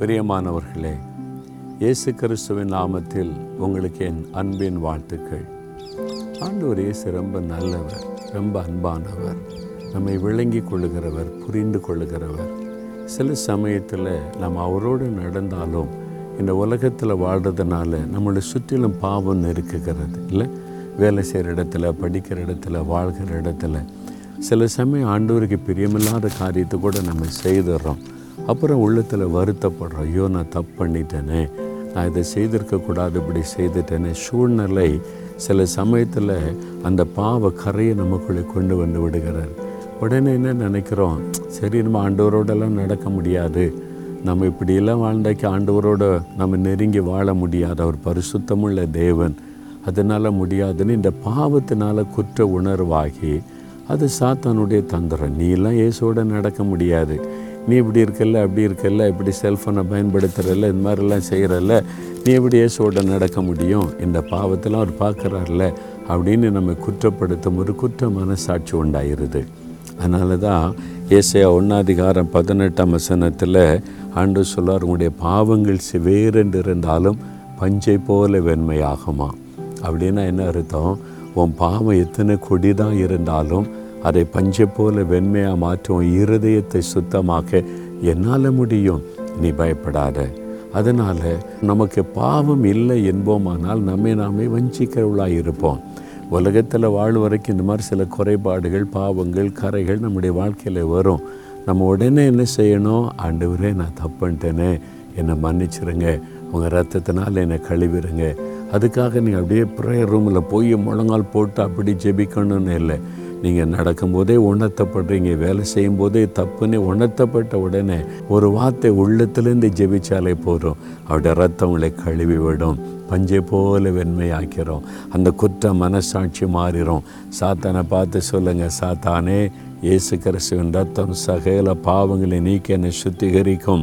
பிரியமானவர்களே இயேசு கிறிஸ்துவின் நாமத்தில் உங்களுக்கு என் அன்பின் வாழ்த்துக்கள். ஆண்டவர் இயேசு ரொம்ப நல்லவர் ரொம்ப அன்பானவர் நம்மை விளங்கி கொள்ளுகிறவர் புரிந்து கொள்ளுகிறவர். சில சமயத்தில் நம்ம அவரோடு நடந்தாலும் இந்த உலகத்தில் வாழ்கிறதுனால நம்மளை சுற்றிலும் பாவம் நெருக்குகிறது இல்லை? வேலை செய்கிற இடத்துல படிக்கிற இடத்துல வாழ்கிற இடத்துல. சில சமயம் ஆண்டவருக்கு பிரியமில்லாத காரியத்தை கூட நம்ம செய்துடுறோம். அப்புறம் உள்ளத்தில் வருத்தப்படுறோம். ஐயோ நான் தப்பு பண்ணிட்டேனே. நான் இதை செய்திருக்கக்கூடாது இப்படி செய்துட்டேனே. சூழ்நிலை சில சமயத்தில் அந்த பாவ கரையை நமக்குள்ளே கொண்டு வந்து விடுகிறார். உடனே என்ன நினைக்கிறோம்? சரி நம்ம ஆண்டவரோடெல்லாம் நடக்க முடியாது. நம்ம இப்படியெல்லாம் வாழ்ந்தாக்கி ஆண்டவரோட நம்ம நெருங்கி வாழ முடியாது. அவர் பரிசுத்தமுள்ள தேவன். அதனால் முடியாதுன்னு இந்த பாவத்தினால் குற்ற உணர்வாகி அது சாத்தானுடைய தந்திரம். நீ எல்லாம் இயேசோட நடக்க முடியாது. நீ இப்படி இருக்கல்ல அப்படி இருக்கல்ல இப்படி செல்ஃபோனை பயன்படுத்துகிறல்ல இந்த மாதிரிலாம் செய்கிறல்ல நீ எப்படி இயேசுவோட நடக்க முடியும்? இந்த பாவத்தெல்லாம் அவர் பார்க்குறாருல அப்படின்னு நம்ம குற்றப்படுத்தும் ஒரு குற்ற மனசாட்சி உண்டாயிருது. அதனால தான் ஏசையா ஒன்றாதிகாரம் பதினெட்டாம் வசனத்தில் ஆண்டு சொல்லார் உங்களுடைய பாவங்கள் சிவேரென்று இருந்தாலும் பஞ்சை போல வெண்மையாகுமா? அப்படின்னா என்ன அர்த்தம்? உன் பாவம் எத்தனை கொடி தான் இருந்தாலும் அதை பஞ்சை போல வெண்மையாக மாற்றும் இருதயத்தை சுத்தமாக்க என்னால் முடியும்? நீ பயப்படாத. அதனால் நமக்கு பாவம் இல்லை என்போமானால் நம்மை நாமே வஞ்சிக்கிறவளாக இருப்போம். உலகத்தில் வாழ் வரைக்கும் இந்த மாதிரி சில குறைபாடுகள் பாவங்கள் கரைகள் நம்முடைய வாழ்க்கையில் வரும். நம்ம உடனே என்ன செய்யணும்? ஆண்டவரே நான் தப்புன்ட்டேனே என்னை மன்னிச்சிருங்க. உங்கள் ரத்தத்தினால் என்னை கழுவிடுங்க அதுக்காக நீங்கள் அப்படியே ப்ரேயர் ரூமில் போய் முழங்கால் போட்டு அப்படி ஜெபிக்கணும்னு இல்லை. நீங்கள் நடக்கும்போதே உணர்த்தப்படுறீங்க வேலை செய்யும்போதே தப்புன்னு உணர்த்தப்பட்ட உடனே ஒரு வார்த்தை உள்ளத்துலேருந்து ஜெபிச்சாலே போதும். அவருடைய ரத்தம் உங்களை கழுவி விடும் பஞ்சை போல வெண்மையாக்கிறோம். அந்த குற்ற மனசாட்சி மாறிடும் சாத்தானை பார்த்து சொல்லுங்கள் சாத்தானே இயேசு கிறிஸ்துவின் ரத்தம் சகல பாவங்களை நீக்கி என்னை சுத்திகரிக்கும்.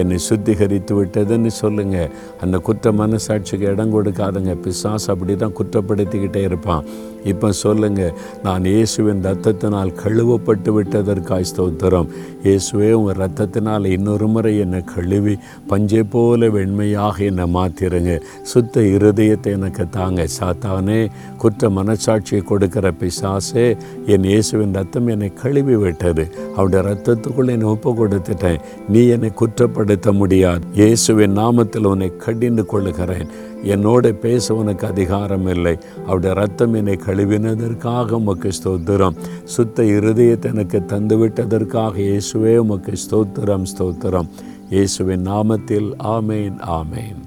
என்னை சுத்திகரித்து விட்டதுன்னு சொல்லுங்கள் அந்த குற்ற மனசாட்சிக்கு இடம் கொடுக்காதுங்க. பிசாஸ் அப்படி தான் குற்றப்படுத்திக்கிட்டே இருப்பான். இப்போ சொல்லுங்கள் நான் இயேசுவின் ரத்தத்தினால் கழுவப்பட்டு விட்டதற்காய் ஸ்தோத்திரம். இயேசுவே உங்கள் ரத்தத்தினால் இன்னொரு முறை என்னை கழுவி பஞ்சை போல வெண்மையாக என்னை மாற்றிருங்க சுத்த இருதயத்தை எனக்கு தாங்க. சாத்தானே குற்ற மனசாட்சியை கொடுக்கிற பிசாசே என் இயேசுவின் ரத்தம் என்னை கழுவி விட்டது அவருடைய ரத்தத்துக்குள்ளே என்னை ஒப்பு கொடுத்துட்டேன் நீ என்னை குற்றப்படுத்த முடியாது. இயேசுவின் நாமத்தில் உன்னை கடிந்து கொள்ளுகிறேன். என்னோட பேச உனக்கு அதிகாரம் இல்லை. அவருடைய ரத்தம் என்னை கழுவினதற்காக உமக்கு ஸ்தோத்திரம். சுத்த இருதயத்தை எனக்கு தந்துவிட்டதற்காக இயேசுவே உமக்கு ஸ்தோத்திரம் ஸ்தோத்திரம். இயேசுவின் நாமத்தில் ஆமேன் ஆமேன்.